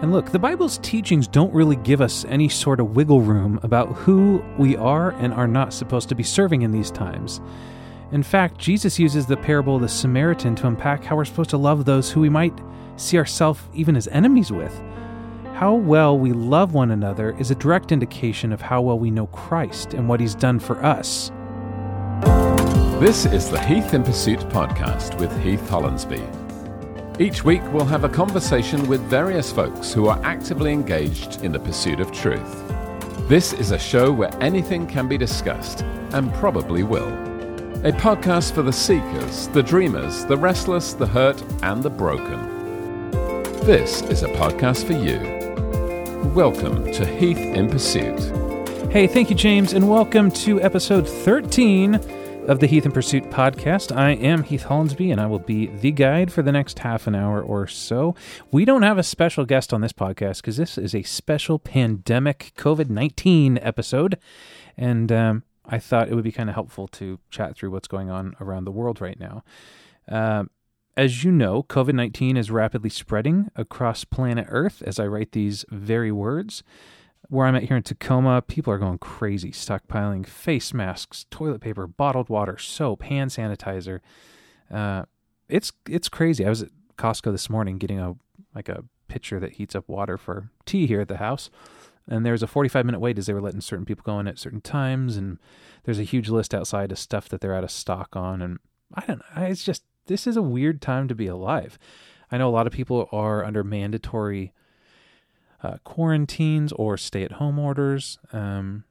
And look, the Bible's teachings don't really give us any sort of wiggle room about who we are and are not supposed to be serving in these times. In fact, Jesus uses the parable of the Samaritan to unpack how we're supposed to love those who we might see ourselves even as enemies with. How well we love one another is a direct indication of how well we know Christ and what he's done for us. This is the Heath in Pursuit podcast with Heath Hollinsby. Each week, we'll have a conversation with various folks who are actively engaged in the pursuit of truth. This is a show where anything can be discussed, and probably will. A podcast for the seekers, the dreamers, the restless, the hurt, and the broken. This is a podcast for you. Welcome to Heath in Pursuit. Hey, thank you, James, and welcome to episode 13 of the Heath in Pursuit podcast. I am Heath Hollinsby, and I will be the guide for the next half an hour or so. We don't have a special guest on this podcast because this is a special pandemic COVID 19 episode. And um, I thought it would be kind of helpful to chat through what's going on around the world right now. Uh, as you know, COVID 19 is rapidly spreading across planet Earth as I write these very words where I'm at here in Tacoma, people are going crazy, stockpiling face masks, toilet paper, bottled water, soap, hand sanitizer. Uh, it's it's crazy. I was at Costco this morning getting a like a pitcher that heats up water for tea here at the house, and there was a 45 minute wait as they were letting certain people go in at certain times, and there's a huge list outside of stuff that they're out of stock on, and I don't know. It's just this is a weird time to be alive. I know a lot of people are under mandatory uh, quarantines or stay at home orders. Um,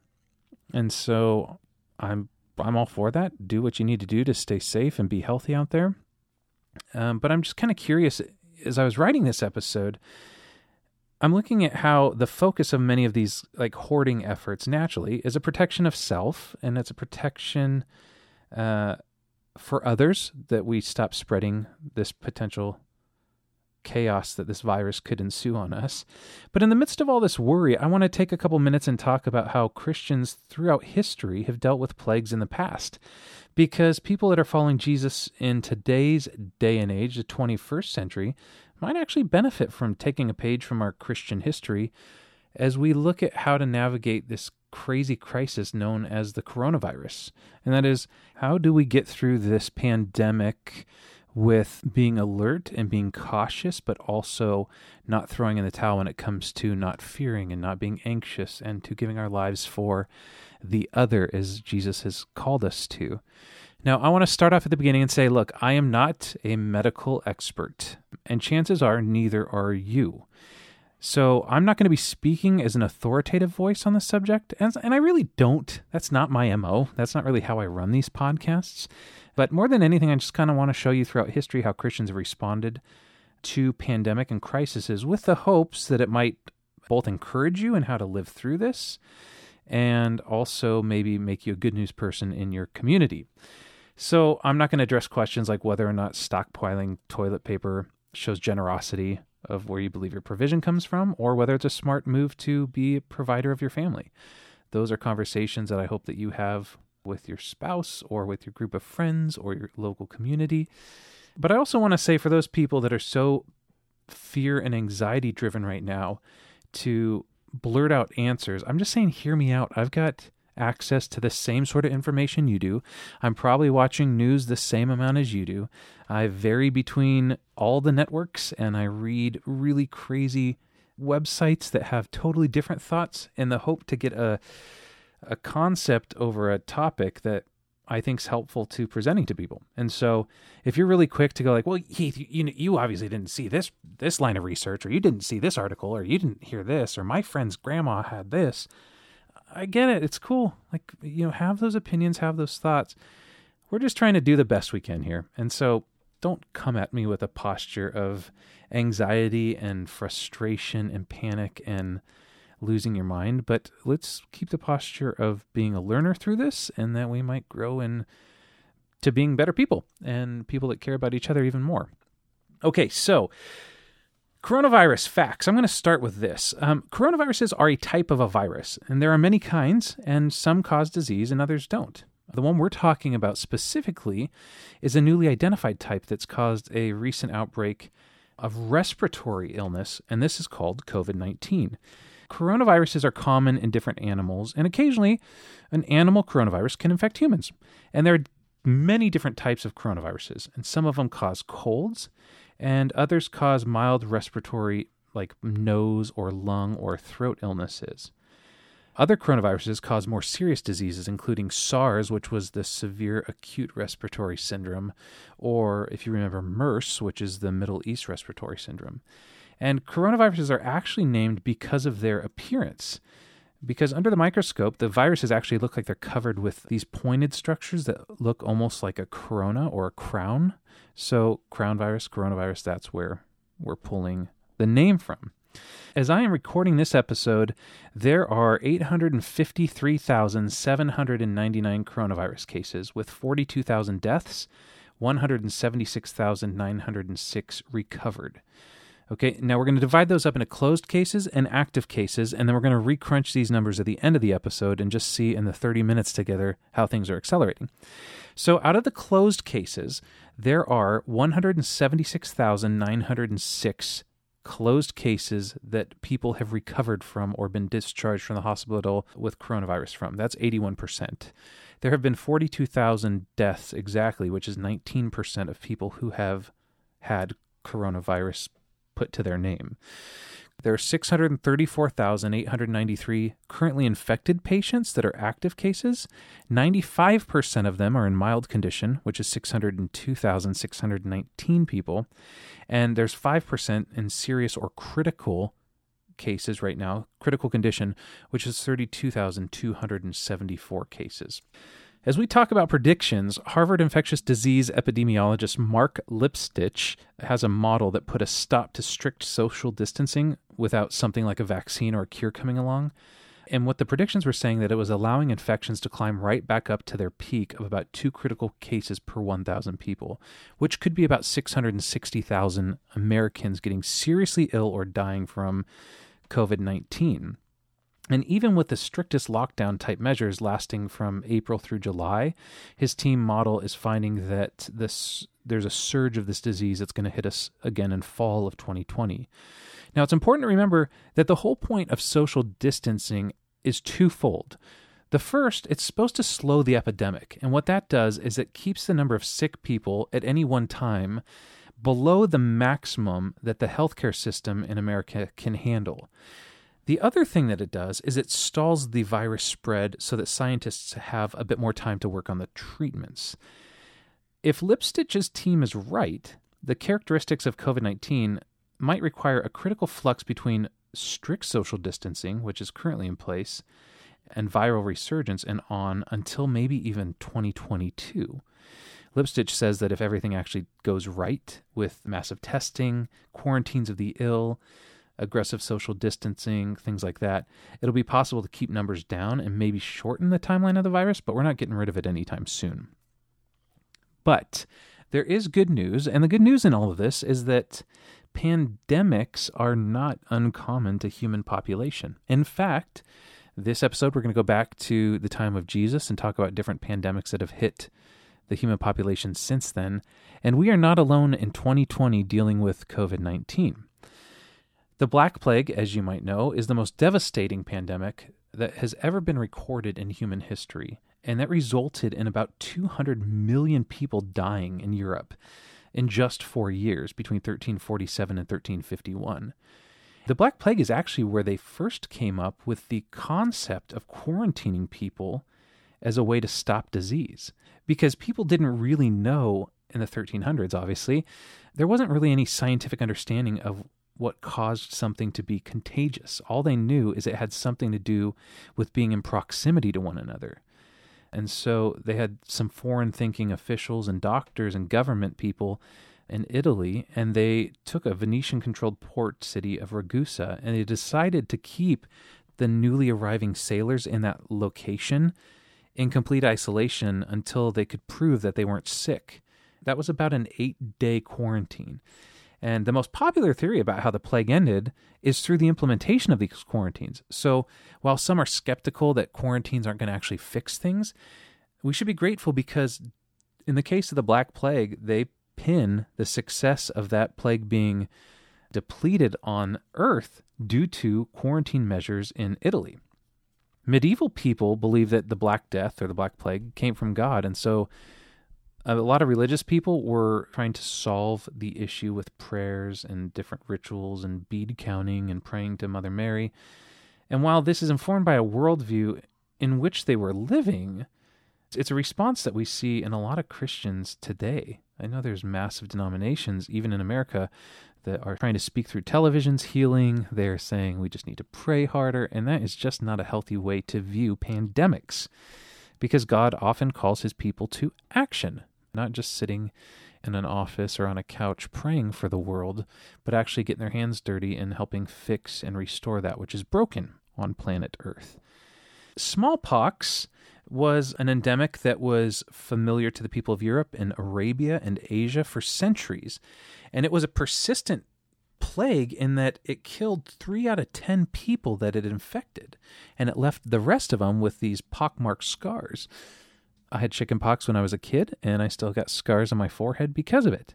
and so I'm I'm all for that. Do what you need to do to stay safe and be healthy out there. Um, but I'm just kind of curious as I was writing this episode. I'm looking at how the focus of many of these like hoarding efforts naturally is a protection of self and it's a protection uh, for others that we stop spreading this potential chaos that this virus could ensue on us. But in the midst of all this worry, I want to take a couple minutes and talk about how Christians throughout history have dealt with plagues in the past. Because people that are following Jesus in today's day and age, the 21st century, might actually benefit from taking a page from our Christian history as we look at how to navigate this crazy crisis known as the coronavirus. And that is, how do we get through this pandemic? With being alert and being cautious, but also not throwing in the towel when it comes to not fearing and not being anxious and to giving our lives for the other as Jesus has called us to. Now, I want to start off at the beginning and say, look, I am not a medical expert, and chances are neither are you. So I'm not going to be speaking as an authoritative voice on the subject, and, and I really don't. That's not my MO. That's not really how I run these podcasts. But more than anything, I just kind of want to show you throughout history how Christians have responded to pandemic and crises with the hopes that it might both encourage you in how to live through this and also maybe make you a good news person in your community. So I'm not going to address questions like whether or not stockpiling toilet paper shows generosity of where you believe your provision comes from or whether it's a smart move to be a provider of your family. Those are conversations that I hope that you have with your spouse or with your group of friends or your local community. But I also want to say for those people that are so fear and anxiety driven right now to blurt out answers, I'm just saying, hear me out. I've got access to the same sort of information you do. I'm probably watching news the same amount as you do. I vary between all the networks and I read really crazy websites that have totally different thoughts in the hope to get a a concept over a topic that I think is helpful to presenting to people. And so, if you're really quick to go like, "Well, Heath, you you obviously didn't see this this line of research, or you didn't see this article, or you didn't hear this, or my friend's grandma had this," I get it. It's cool. Like you know, have those opinions, have those thoughts. We're just trying to do the best we can here, and so don't come at me with a posture of anxiety and frustration and panic and losing your mind, but let's keep the posture of being a learner through this and that we might grow in to being better people and people that care about each other even more. Okay, so coronavirus facts. I'm going to start with this. Um, coronaviruses are a type of a virus, and there are many kinds, and some cause disease and others don't. The one we're talking about specifically is a newly identified type that's caused a recent outbreak of respiratory illness, and this is called COVID 19. Coronaviruses are common in different animals, and occasionally an animal coronavirus can infect humans. And there are many different types of coronaviruses, and some of them cause colds, and others cause mild respiratory, like nose or lung or throat illnesses. Other coronaviruses cause more serious diseases, including SARS, which was the severe acute respiratory syndrome, or if you remember, MERS, which is the Middle East respiratory syndrome. And coronaviruses are actually named because of their appearance. Because under the microscope, the viruses actually look like they're covered with these pointed structures that look almost like a corona or a crown. So, crown virus, coronavirus, that's where we're pulling the name from. As I am recording this episode, there are 853,799 coronavirus cases with 42,000 deaths, 176,906 recovered. Okay, now we're going to divide those up into closed cases and active cases, and then we're going to recrunch these numbers at the end of the episode and just see in the 30 minutes together how things are accelerating. So, out of the closed cases, there are 176,906 closed cases that people have recovered from or been discharged from the hospital with coronavirus from. That's 81%. There have been 42,000 deaths exactly, which is 19% of people who have had coronavirus put to their name. There are 634,893 currently infected patients that are active cases. 95% of them are in mild condition, which is 602,619 people. And there's 5% in serious or critical cases right now, critical condition, which is 32,274 cases. As we talk about predictions, Harvard infectious disease epidemiologist Marc Lipsitch has a model that put a stop to strict social distancing without something like a vaccine or a cure coming along. And what the predictions were saying that it was allowing infections to climb right back up to their peak of about two critical cases per 1,000 people, which could be about 660,000 Americans getting seriously ill or dying from COVID 19. And even with the strictest lockdown type measures lasting from April through July, his team model is finding that this there's a surge of this disease that's going to hit us again in fall of 2020. Now, it's important to remember that the whole point of social distancing is twofold. The first, it's supposed to slow the epidemic, and what that does is it keeps the number of sick people at any one time below the maximum that the healthcare system in America can handle. The other thing that it does is it stalls the virus spread so that scientists have a bit more time to work on the treatments. If Lipsitch's team is right, the characteristics of COVID 19 might require a critical flux between strict social distancing, which is currently in place, and viral resurgence and on until maybe even 2022. Lipsitch says that if everything actually goes right with massive testing, quarantines of the ill, aggressive social distancing, things like that, it'll be possible to keep numbers down and maybe shorten the timeline of the virus, but we're not getting rid of it anytime soon. But there is good news, and the good news in all of this is that pandemics are not uncommon to human population. In fact, this episode we're going to go back to the time of Jesus and talk about different pandemics that have hit the human population since then, and we are not alone in 2020 dealing with COVID 19. The Black Plague, as you might know, is the most devastating pandemic that has ever been recorded in human history, and that resulted in about 200 million people dying in Europe in just four years between 1347 and 1351. The Black Plague is actually where they first came up with the concept of quarantining people as a way to stop disease, because people didn't really know in the 1300s, obviously, there wasn't really any scientific understanding of what caused something to be contagious. All they knew is it had something to do with being in proximity to one another. And so they had some foreign thinking officials and doctors and government people in Italy, and they took a Venetian controlled port city of Ragusa and they decided to keep the newly arriving sailors in that location in complete isolation until they could prove that they weren't sick. That was about an eight day quarantine. And the most popular theory about how the plague ended is through the implementation of these quarantines. So while some are skeptical that quarantines aren't going to actually fix things, we should be grateful because in the case of the Black Plague, they pin the success of that plague being depleted on Earth due to quarantine measures in Italy. Medieval people believed that the Black Death or the Black Plague came from God, and so a lot of religious people were trying to solve the issue with prayers and different rituals and bead counting and praying to Mother Mary. And while this is informed by a worldview in which they were living, it's a response that we see in a lot of Christians today. I know there's massive denominations, even in America, that are trying to speak through television's healing. They're saying we just need to pray harder, and that is just not a healthy way to view pandemics because God often calls his people to action, not just sitting in an office or on a couch praying for the world, but actually getting their hands dirty and helping fix and restore that which is broken on planet Earth. Smallpox was an endemic that was familiar to the people of Europe and Arabia and Asia for centuries. And it was a persistent plague in that it killed three out of ten people that it infected, and it left the rest of them with these pockmarked scars. I had chickenpox when I was a kid, and I still got scars on my forehead because of it.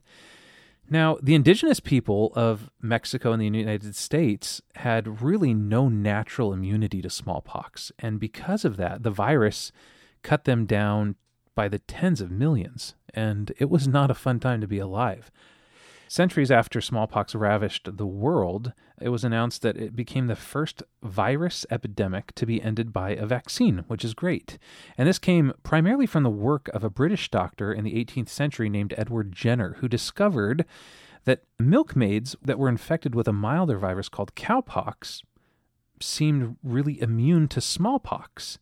Now, the indigenous people of Mexico and the United States had really no natural immunity to smallpox, and because of that, the virus cut them down by the tens of millions, and it was not a fun time to be alive. Centuries after smallpox ravished the world, it was announced that it became the first virus epidemic to be ended by a vaccine, which is great. And this came primarily from the work of a British doctor in the 18th century named Edward Jenner, who discovered that milkmaids that were infected with a milder virus called cowpox seemed really immune to smallpox.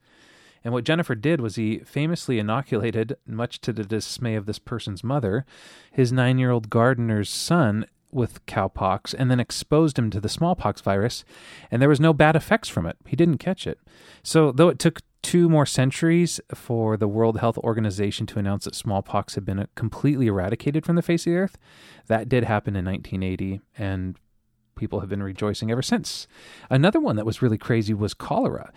And what Jenner did was he famously inoculated, much to the dismay of this person's mother, his nine year old gardener's son with cowpox and then exposed him to the smallpox virus, and there was no bad effects from it. He didn't catch it. So, though it took two more centuries for the World Health Organization to announce that smallpox had been completely eradicated from the face of the earth, that did happen in 1980, and people have been rejoicing ever since. Another one that was really crazy was cholera.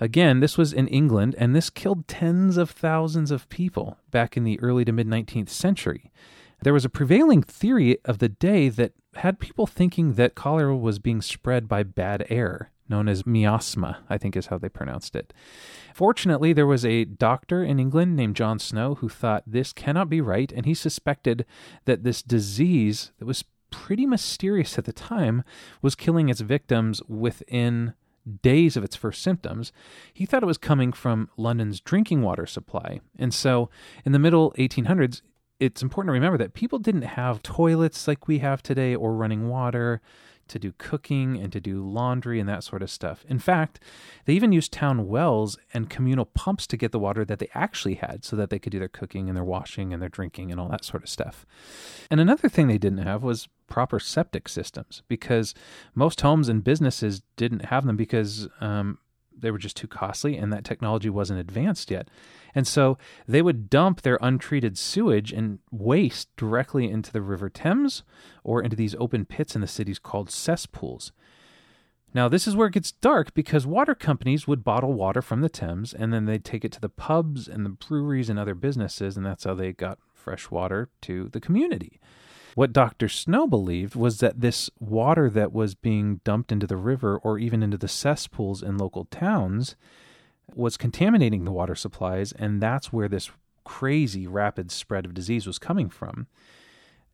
Again, this was in England, and this killed tens of thousands of people back in the early to mid 19th century. There was a prevailing theory of the day that had people thinking that cholera was being spread by bad air, known as miasma, I think is how they pronounced it. Fortunately, there was a doctor in England named John Snow who thought this cannot be right, and he suspected that this disease that was pretty mysterious at the time was killing its victims within days of its first symptoms, he thought it was coming from London's drinking water supply. And so, in the middle 1800s, it's important to remember that people didn't have toilets like we have today or running water to do cooking and to do laundry and that sort of stuff. In fact, they even used town wells and communal pumps to get the water that they actually had so that they could do their cooking and their washing and their drinking and all that sort of stuff. And another thing they didn't have was proper septic systems because most homes and businesses didn't have them because um, they were just too costly and that technology wasn't advanced yet. And so they would dump their untreated sewage and waste directly into the River Thames or into these open pits in the cities called cesspools. Now, this is where it gets dark because water companies would bottle water from the Thames and then they'd take it to the pubs and the breweries and other businesses, and that's how they got fresh water to the community. What Dr. Snow believed was that this water that was being dumped into the river or even into the cesspools in local towns was contaminating the water supplies, and that's where this crazy rapid spread of disease was coming from.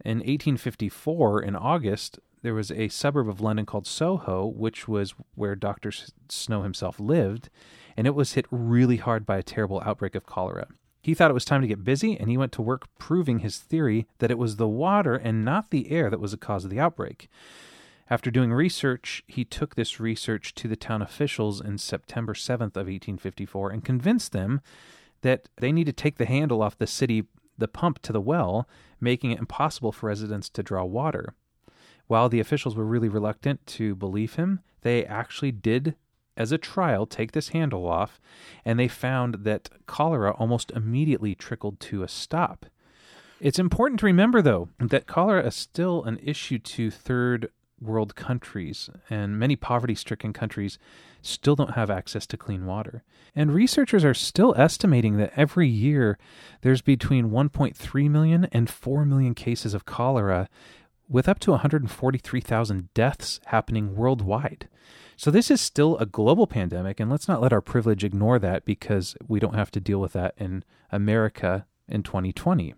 In 1854, in August, there was a suburb of London called Soho, which was where Dr. Snow himself lived, and it was hit really hard by a terrible outbreak of cholera. He thought it was time to get busy, and he went to work proving his theory that it was the water and not the air that was the cause of the outbreak. After doing research, he took this research to the town officials in September 7th of 1854 and convinced them that they need to take the handle off the city the pump to the well, making it impossible for residents to draw water. While the officials were really reluctant to believe him, they actually did as a trial, take this handle off, and they found that cholera almost immediately trickled to a stop. It's important to remember, though, that cholera is still an issue to third world countries and many poverty stricken countries still don't have access to clean water. And researchers are still estimating that every year there's between 1.3 million and 4 million cases of cholera, with up to 143,000 deaths happening worldwide. So, this is still a global pandemic, and let's not let our privilege ignore that because we don't have to deal with that in America in 2020.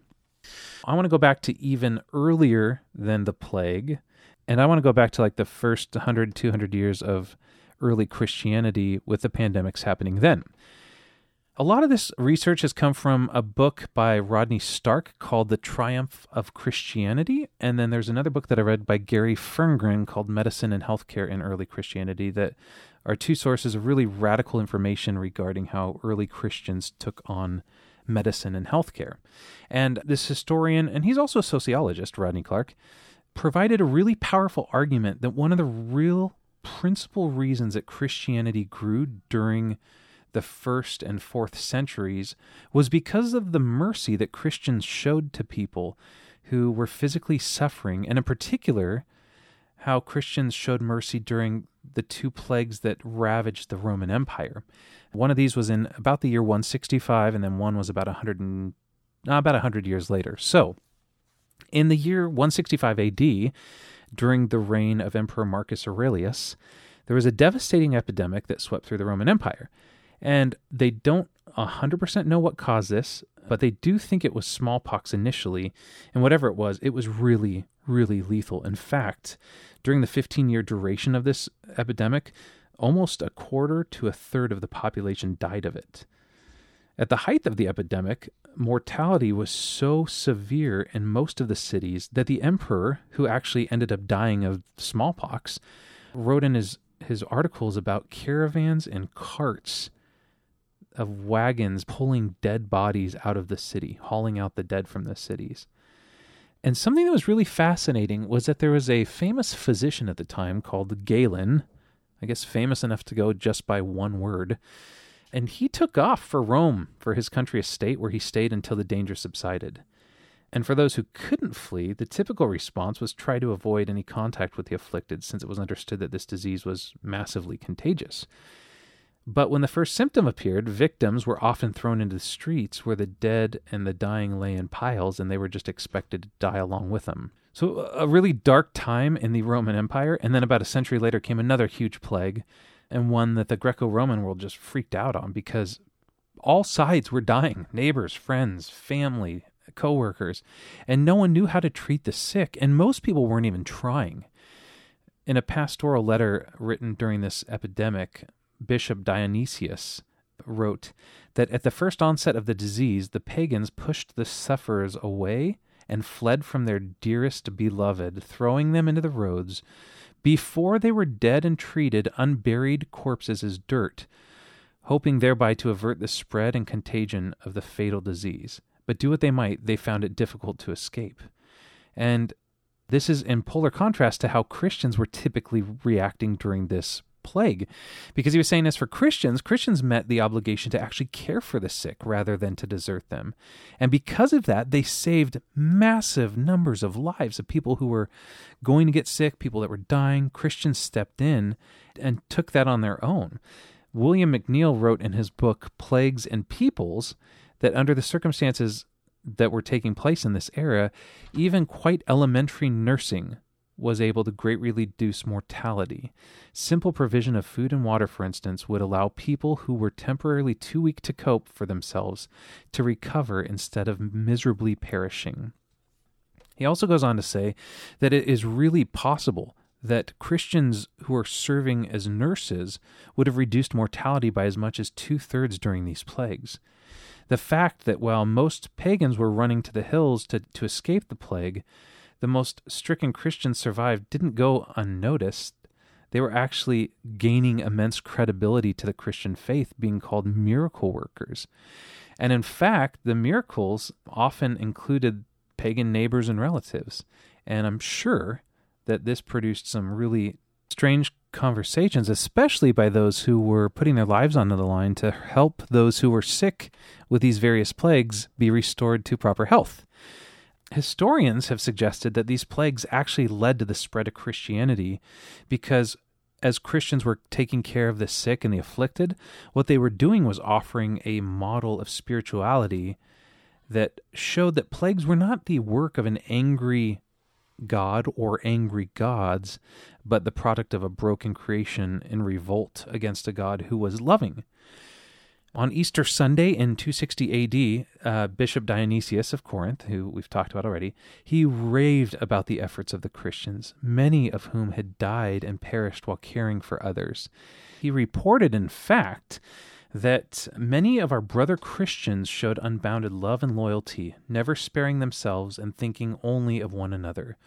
I want to go back to even earlier than the plague, and I want to go back to like the first 100, 200 years of early Christianity with the pandemics happening then. A lot of this research has come from a book by Rodney Stark called The Triumph of Christianity. And then there's another book that I read by Gary Ferngren called Medicine and Healthcare in Early Christianity that are two sources of really radical information regarding how early Christians took on medicine and healthcare. And this historian, and he's also a sociologist, Rodney Clark, provided a really powerful argument that one of the real principal reasons that Christianity grew during the first and fourth centuries was because of the mercy that Christians showed to people who were physically suffering, and in particular, how Christians showed mercy during the two plagues that ravaged the Roman Empire. One of these was in about the year 165, and then one was about 100 and, uh, about 100 years later. So, in the year 165 AD, during the reign of Emperor Marcus Aurelius, there was a devastating epidemic that swept through the Roman Empire. And they don't 100% know what caused this, but they do think it was smallpox initially. And whatever it was, it was really, really lethal. In fact, during the 15 year duration of this epidemic, almost a quarter to a third of the population died of it. At the height of the epidemic, mortality was so severe in most of the cities that the emperor, who actually ended up dying of smallpox, wrote in his, his articles about caravans and carts of wagons pulling dead bodies out of the city, hauling out the dead from the cities. And something that was really fascinating was that there was a famous physician at the time called Galen, I guess famous enough to go just by one word. And he took off for Rome for his country estate, where he stayed until the danger subsided. And for those who couldn't flee, the typical response was try to avoid any contact with the afflicted, since it was understood that this disease was massively contagious. But when the first symptom appeared, victims were often thrown into the streets where the dead and the dying lay in piles, and they were just expected to die along with them. So, a really dark time in the Roman Empire. And then, about a century later, came another huge plague, and one that the Greco Roman world just freaked out on because all sides were dying neighbors, friends, family, co workers, and no one knew how to treat the sick, and most people weren't even trying. In a pastoral letter written during this epidemic, Bishop Dionysius wrote that at the first onset of the disease, the pagans pushed the sufferers away and fled from their dearest beloved, throwing them into the roads. Before they were dead and treated unburied corpses as dirt, hoping thereby to avert the spread and contagion of the fatal disease. But do what they might, they found it difficult to escape. And this is in polar contrast to how Christians were typically reacting during this plague. Because he was saying, as for Christians, Christians met the obligation to actually care for the sick rather than to desert them. And because of that, they saved massive numbers of lives of people who were going to get sick, people that were dying. Christians stepped in and took that on their own. William McNeill wrote in his book, Plagues and Peoples, that under the circumstances that were taking place in this era, even quite elementary nursing was able to greatly reduce mortality. Simple provision of food and water, for instance, would allow people who were temporarily too weak to cope for themselves to recover instead of miserably perishing. He also goes on to say that it is really possible that Christians who are serving as nurses would have reduced mortality by as much as two thirds during these plagues. The fact that while most pagans were running to the hills to, to escape the plague, the most stricken Christians survived didn't go unnoticed. They were actually gaining immense credibility to the Christian faith, being called miracle workers. And in fact, the miracles often included pagan neighbors and relatives. And I'm sure that this produced some really strange conversations, especially by those who were putting their lives onto the line to help those who were sick with these various plagues be restored to proper health. Historians have suggested that these plagues actually led to the spread of Christianity because as Christians were taking care of the sick and the afflicted, what they were doing was offering a model of spirituality that showed that plagues were not the work of an angry God or angry gods, but the product of a broken creation in revolt against a God who was loving. On Easter Sunday in 260 AD, uh, Bishop Dionysius of Corinth, who we've talked about already, he raved about the efforts of the Christians, many of whom had died and perished while caring for others. He reported, in fact, that many of our brother Christians showed unbounded love and loyalty, never sparing themselves and thinking only of one another.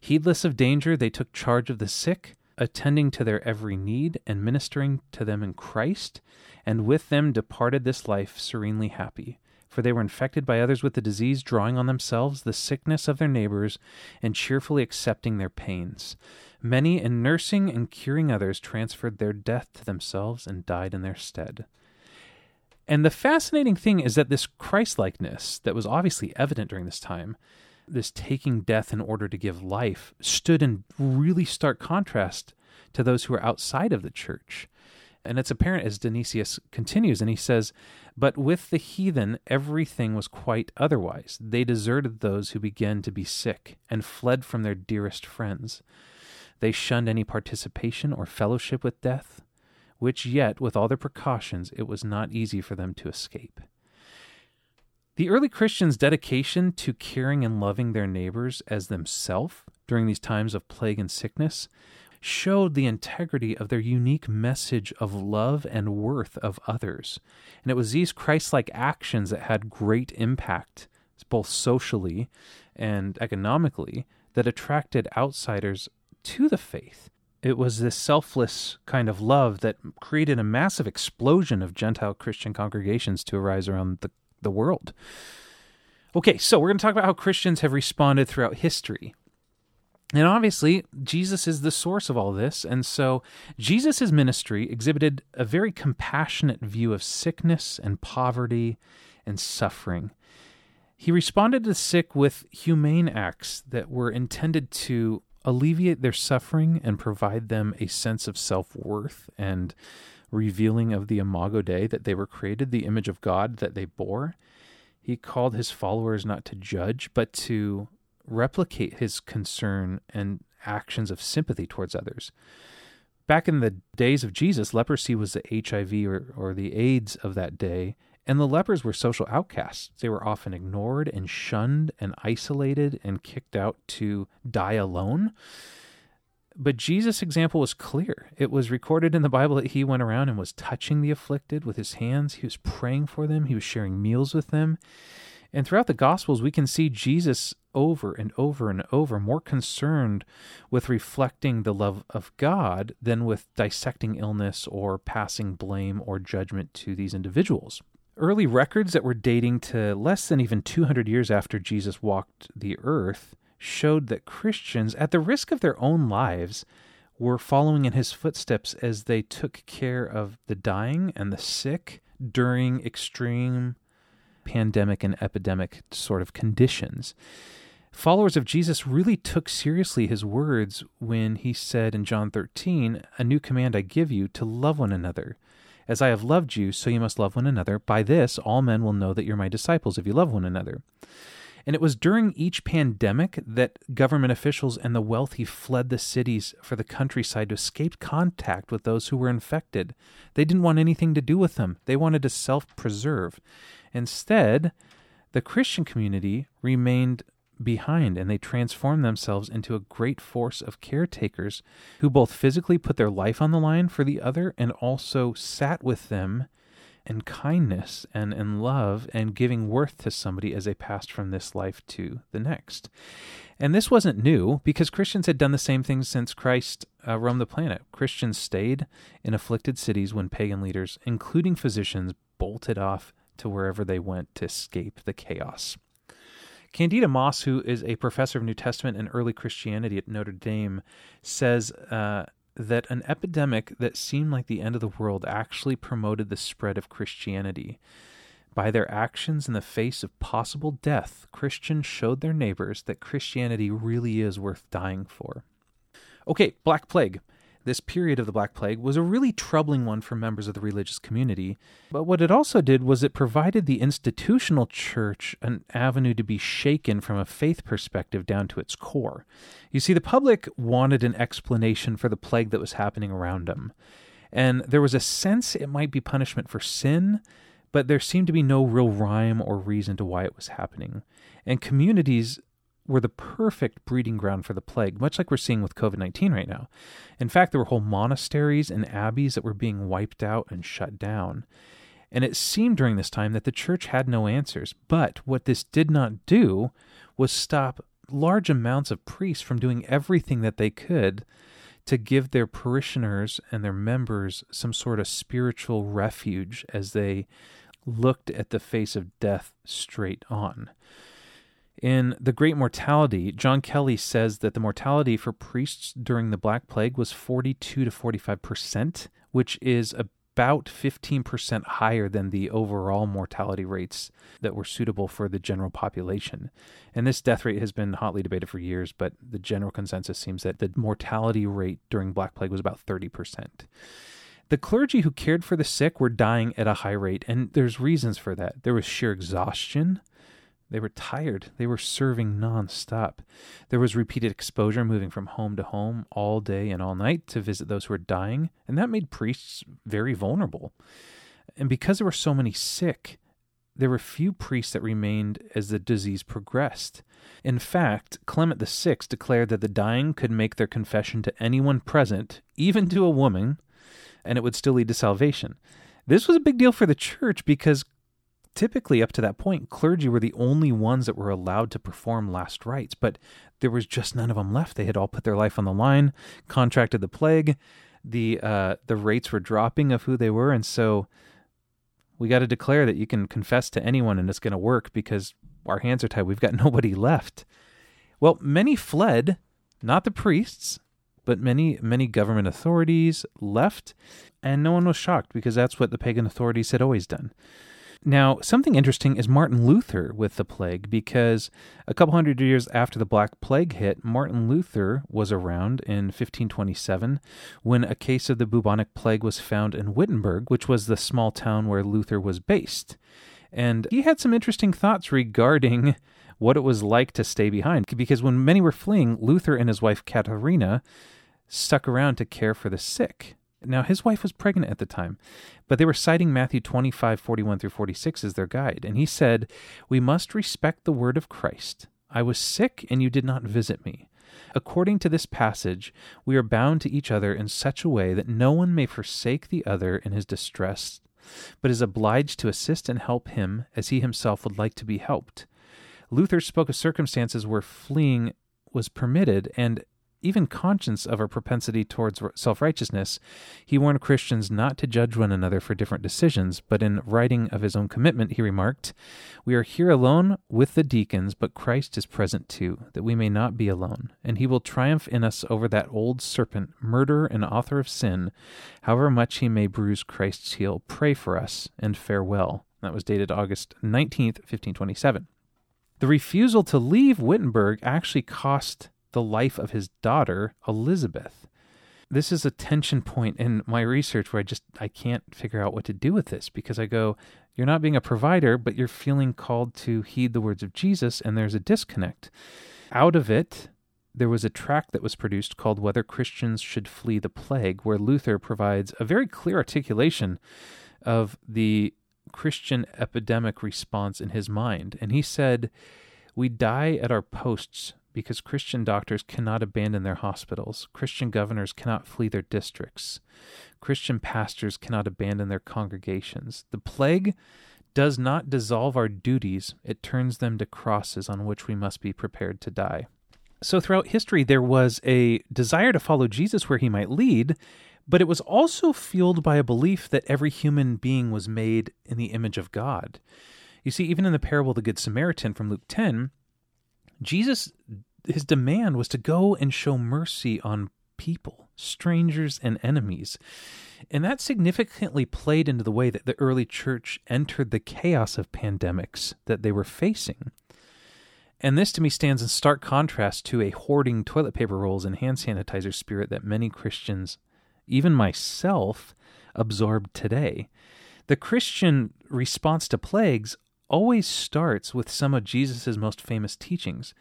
Heedless of danger, they took charge of the sick, attending to their every need and ministering to them in Christ, and with them departed this life serenely happy. For they were infected by others with the disease, drawing on themselves the sickness of their neighbors, and cheerfully accepting their pains. Many, in nursing and curing others, transferred their death to themselves and died in their stead. And the fascinating thing is that this Christlikeness that was obviously evident during this time this taking death in order to give life stood in really stark contrast to those who were outside of the church. And it's apparent as Dionysius continues, and he says, But with the heathen, everything was quite otherwise. They deserted those who began to be sick and fled from their dearest friends. They shunned any participation or fellowship with death, which yet, with all their precautions, it was not easy for them to escape. The early Christians' dedication to caring and loving their neighbors as themselves during these times of plague and sickness showed the integrity of their unique message of love and worth of others. And it was these Christ like actions that had great impact, both socially and economically, that attracted outsiders to the faith. It was this selfless kind of love that created a massive explosion of Gentile Christian congregations to arise around the the world. Okay, so we're going to talk about how Christians have responded throughout history. And obviously, Jesus is the source of all this. And so, Jesus' ministry exhibited a very compassionate view of sickness and poverty and suffering. He responded to the sick with humane acts that were intended to alleviate their suffering and provide them a sense of self worth and revealing of the Imago Dei that they were created, the image of God that they bore. He called his followers not to judge, but to replicate his concern and actions of sympathy towards others. Back in the days of Jesus, leprosy was the HIV or, or the AIDS of that day, and the lepers were social outcasts. They were often ignored and shunned and isolated and kicked out to die alone. But Jesus' example was clear. It was recorded in the Bible that he went around and was touching the afflicted with his hands. He was praying for them. He was sharing meals with them. And throughout the Gospels, we can see Jesus over and over and over more concerned with reflecting the love of God than with dissecting illness or passing blame or judgment to these individuals. Early records that were dating to less than even 200 years after Jesus walked the earth showed that Christians, at the risk of their own lives, were following in his footsteps as they took care of the dying and the sick during extreme pandemic and epidemic sort of conditions. Followers of Jesus really took seriously his words when he said in John 13, A new command I give you to love one another. As I have loved you, so you must love one another. By this, all men will know that you're my disciples if you love one another. And it was during each pandemic that government officials and the wealthy fled the cities for the countryside to escape contact with those who were infected. They didn't want anything to do with them, they wanted to self preserve. Instead, the Christian community remained behind and they transformed themselves into a great force of caretakers who both physically put their life on the line for the other and also sat with them and kindness and in love and giving worth to somebody as they passed from this life to the next. And this wasn't new because Christians had done the same thing since Christ uh, roamed the planet. Christians stayed in afflicted cities when pagan leaders, including physicians, bolted off to wherever they went to escape the chaos. Candida Moss, who is a professor of New Testament and early Christianity at Notre Dame, says uh, that an epidemic that seemed like the end of the world actually promoted the spread of Christianity. By their actions in the face of possible death, Christians showed their neighbors that Christianity really is worth dying for. Okay, Black Plague. This period of the Black Plague was a really troubling one for members of the religious community, but what it also did was it provided the institutional church an avenue to be shaken from a faith perspective down to its core. You see, the public wanted an explanation for the plague that was happening around them, and there was a sense it might be punishment for sin but there seemed to be no real rhyme or reason to why it was happening. And communities were the perfect breeding ground for the plague, much like we're seeing with COVID 19 right now. In fact, there were whole monasteries and abbeys that were being wiped out and shut down. And it seemed during this time that the church had no answers. But what this did not do was stop large amounts of priests from doing everything that they could to give their parishioners and their members some sort of spiritual refuge as they looked at the face of death straight on. In The Great Mortality, John Kelly says that the mortality for priests during the Black Plague was 42 to 45 percent, which is about 15% higher than the overall mortality rates that were suitable for the general population. And this death rate has been hotly debated for years, but the general consensus seems that the mortality rate during Black Plague was about 30%. The clergy who cared for the sick were dying at a high rate, and there's reasons for that. There was sheer exhaustion, they were tired. They were serving nonstop. There was repeated exposure, moving from home to home all day and all night to visit those who were dying, and that made priests very vulnerable. And because there were so many sick, there were few priests that remained as the disease progressed. In fact, Clement VI declared that the dying could make their confession to anyone present, even to a woman, and it would still lead to salvation. This was a big deal for the church because typically up to that point clergy were the only ones that were allowed to perform last rites but there was just none of them left. They had all put their life on the line contracted the plague. The uh, the rates were dropping of who they were and so we got to declare that you can confess to anyone and it's going to work because our hands are tied. We've got nobody left. Well many fled not the priests but many many government authorities left and no one was shocked because that's what the pagan authorities had always done now, something interesting is Martin Luther with the plague, because a couple hundred years after the Black Plague hit, Martin Luther was around in 1527 when a case of the bubonic plague was found in Wittenberg, which was the small town where Luther was based. And he had some interesting thoughts regarding what it was like to stay behind, because when many were fleeing, Luther and his wife Katharina stuck around to care for the sick. Now, his wife was pregnant at the time, but they were citing Matthew 25, 41 through 46 as their guide. And he said, We must respect the word of Christ. I was sick, and you did not visit me. According to this passage, we are bound to each other in such a way that no one may forsake the other in his distress, but is obliged to assist and help him as he himself would like to be helped. Luther spoke of circumstances where fleeing was permitted, and even conscious of our propensity towards self righteousness, he warned Christians not to judge one another for different decisions, but in writing of his own commitment, he remarked, We are here alone with the deacons, but Christ is present too, that we may not be alone, and he will triumph in us over that old serpent, murderer and author of sin. However much he may bruise Christ's heel, pray for us, and farewell. That was dated August 19th, 1527. The refusal to leave Wittenberg actually cost the life of his daughter, Elizabeth. This is a tension point in my research where I just I can't figure out what to do with this because I go, you're not being a provider, but you're feeling called to heed the words of Jesus, and there's a disconnect. Out of it, there was a tract that was produced called Whether Christians Should Flee the Plague, where Luther provides a very clear articulation of the Christian epidemic response in his mind. And he said, We die at our posts because Christian doctors cannot abandon their hospitals, Christian governors cannot flee their districts, Christian pastors cannot abandon their congregations. The plague does not dissolve our duties, it turns them to crosses on which we must be prepared to die. So, throughout history, there was a desire to follow Jesus where he might lead, but it was also fueled by a belief that every human being was made in the image of God. You see, even in the parable of the Good Samaritan from Luke 10, Jesus, his demand was to go and show mercy on people. strangers, and enemies. And that significantly played into the way that the early church entered the chaos of pandemics that they were facing. And this to me stands in stark contrast to a hoarding toilet paper rolls and hand sanitizer spirit that many Christians, even myself, absorbed today. The Christian response to plagues always starts with some of Jesus' most famous teachings,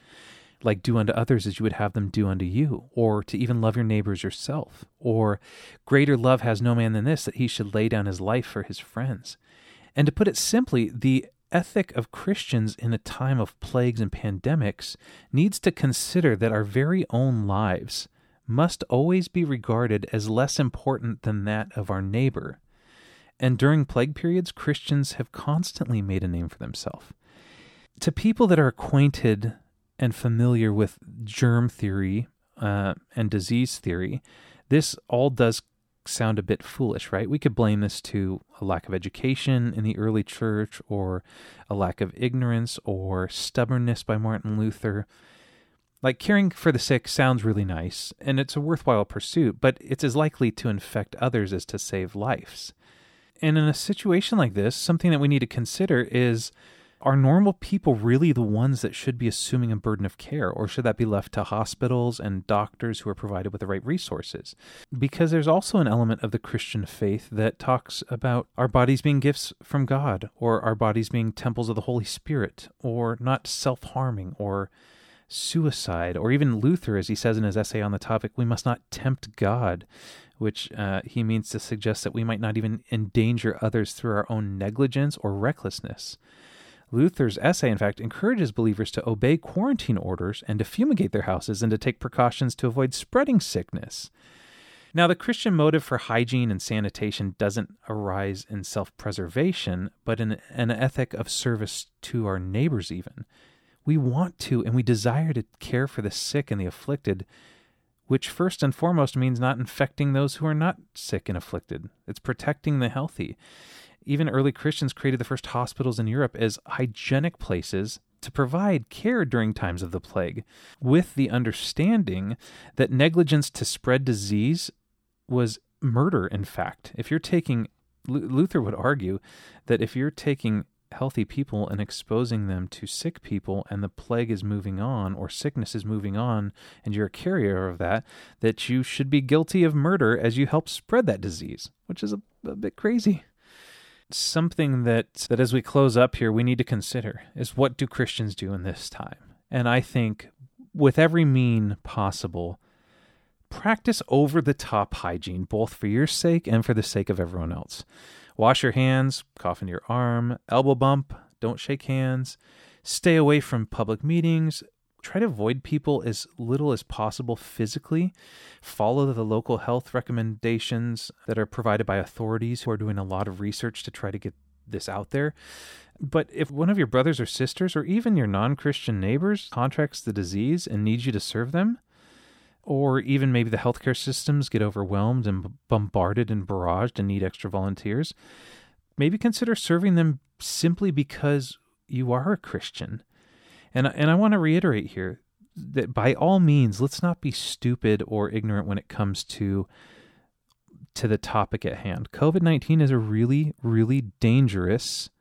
like do unto others as you would have them do unto you, or to even love your neighbors yourself, or greater love has no man than this, that he should lay down his life for his friends. And to put it simply, the ethic of Christians in a time of plagues and pandemics needs to consider that our very own lives must always be regarded as less important than that of our neighbor. And during plague periods, Christians have constantly made a name for themselves. To people that are acquainted and familiar with germ theory uh, and disease theory, this all does sound a bit foolish, right? We could blame this to a lack of education in the early church or a lack of ignorance or stubbornness by Martin Luther. Like caring for the sick sounds really nice and it's a worthwhile pursuit, but it's as likely to infect others as to save lives. And in a situation like this, something that we need to consider is are normal people really the ones that should be assuming a burden of care, or should that be left to hospitals and doctors who are provided with the right resources? Because there's also an element of the Christian faith that talks about our bodies being gifts from God, or our bodies being temples of the Holy Spirit, or not self harming, or suicide, or even Luther, as he says in his essay on the topic, we must not tempt God which uh, he means to suggest that we might not even endanger others through our own negligence or recklessness. Luther's essay, in fact, encourages believers to obey quarantine orders and to fumigate their houses and to take precautions to avoid spreading sickness. Now, the Christian motive for hygiene and sanitation doesn't arise in self preservation, but in an ethic of service to our neighbors, even. We want to and we desire to care for the sick and the afflicted, which first and foremost means not infecting those who are not sick and afflicted. It's protecting the healthy. Even early Christians created the first hospitals in Europe as hygienic places to provide care during times of the plague, with the understanding that negligence to spread disease was murder, in fact. If you're taking, Luther would argue that if you're taking healthy people and exposing them to sick people and the plague is moving on or sickness is moving on and you're a carrier of that that you should be guilty of murder as you help spread that disease which is a, a bit crazy something that that as we close up here we need to consider is what do christians do in this time? And i think with every mean possible practice over the top hygiene both for your sake and for the sake of everyone else. Wash your hands, cough into your arm, elbow bump, don't shake hands, stay away from public meetings, try to avoid people as little as possible physically. Follow the local health recommendations that are provided by authorities who are doing a lot of research to try to get this out there. But if one of your brothers or sisters, or even your non Christian neighbors, contracts the disease and needs you to serve them, or even maybe the healthcare systems get overwhelmed and bombarded and barraged and need extra volunteers, maybe consider serving them simply because you are a Christian. And and I want to reiterate here that by all means, let's not be stupid or ignorant when it comes to to the topic at hand. COVID-19 is a really really dangerous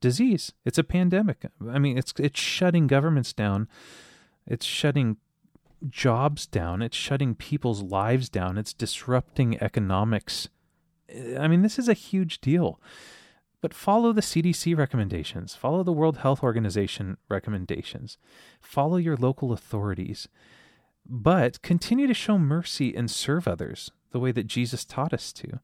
disease. It's a pandemic. I mean, it's it's shutting governments down. It's shutting jobs down, it's shutting people's lives down, it's disrupting economics. I mean, this is a huge deal. But follow the CDC recommendations, follow the World Health Organization recommendations, follow your local authorities, but continue to show mercy and serve others the way that Jesus taught us to.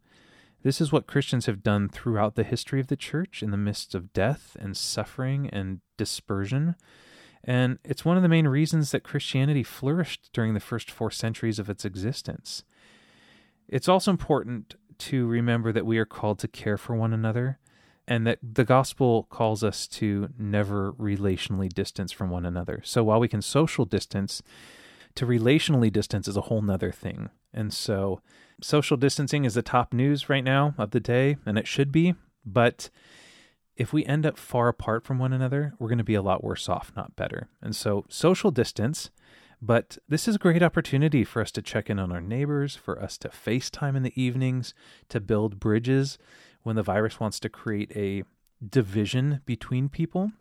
This is what Christians have done throughout the history of the church in the midst of death and suffering and dispersion. And it's one of the main reasons that Christianity flourished during the first four centuries of its existence. It's also important to remember that we are called to care for one another and that the gospel calls us to never relationally distance from one another. So while we can social distance, to relationally distance is a whole nother thing. And so social distancing is the top news right now of the day, and it should be, but if we end up far apart from one another, we're going to be a lot worse off, not better. And so, social distance, But this is a great opportunity for us to check in on our neighbors, for us to FaceTime in the evenings, to build bridges when the virus wants to create a division between people.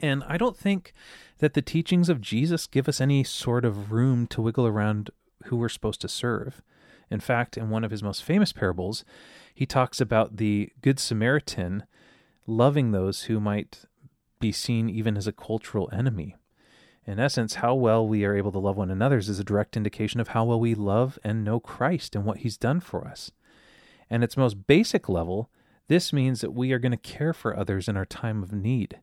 And I don't think that the teachings of Jesus give us any sort of room to wiggle around who we're supposed to serve. In fact, in one of his most famous parables, he talks about the Good Samaritan loving those who might be seen even as a cultural enemy. In essence, how well we are able to love one another is a direct indication of how well we love and know Christ and what he's done for us. And its most basic level, this means that we are going to care for others in our time of need.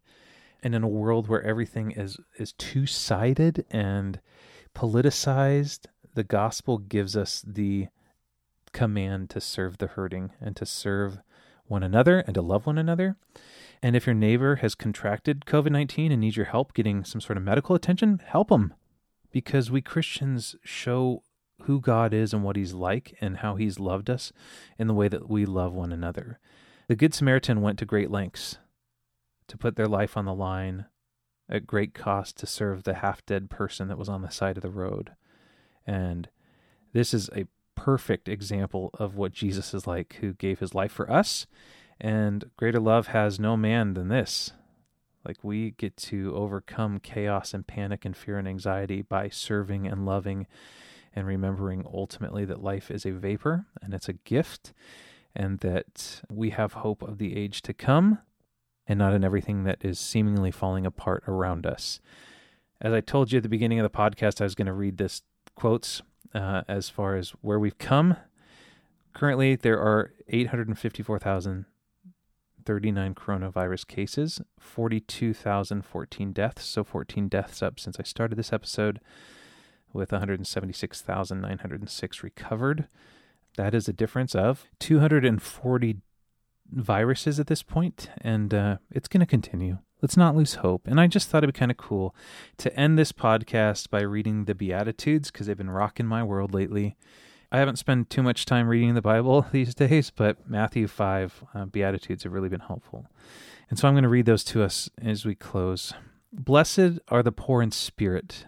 And in a world where everything is, is two sided and politicized, the gospel gives us the command to serve the hurting and to serve one another and to love one another. And if your neighbor has contracted COVID 19 and needs your help getting some sort of medical attention, help them. Because we Christians show who God is and what He's like and how He's loved us in the way that we love one another. The Good Samaritan went to great lengths to put their life on the line at great cost to serve the half dead person that was on the side of the road. And this is a perfect example of what Jesus is like, who gave his life for us. And greater love has no man than this. Like we get to overcome chaos and panic and fear and anxiety by serving and loving and remembering ultimately that life is a vapor and it's a gift and that we have hope of the age to come and not in everything that is seemingly falling apart around us. As I told you at the beginning of the podcast, I was going to read this quotes uh, as far as where we've come. Currently, there are 854,039 coronavirus cases, 42,014 deaths, so 14 deaths up since I started this episode, with 176,906 recovered. That is a difference of 240 viruses at this point, and uh, it's going to continue. Let's not lose hope. And I just thought it'd be kind of cool to end this podcast by reading the Beatitudes because they've been rocking my world lately. I haven't spent too much time reading the Bible these days, but Matthew 5 uh, Beatitudes have really been helpful. And so I'm going to read those to us as we close. Blessed are the poor in spirit,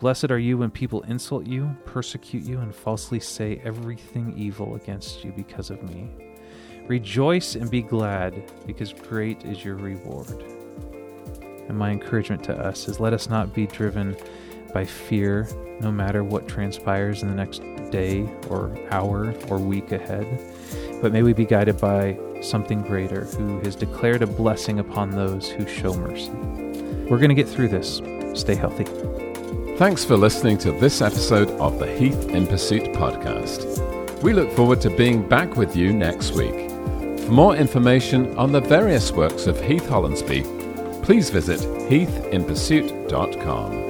Blessed are you when people insult you, persecute you, and falsely say everything evil against you because of me. Rejoice and be glad, because great is your reward. And my encouragement to us is let us not be driven by fear, no matter what transpires in the next day or hour or week ahead, but may we be guided by something greater who has declared a blessing upon those who show mercy. We're going to get through this. Stay healthy. Thanks for listening to this episode of the Heath in Pursuit podcast. We look forward to being back with you next week. For more information on the various works of Heath Hollandsby, please visit heathinpursuit.com.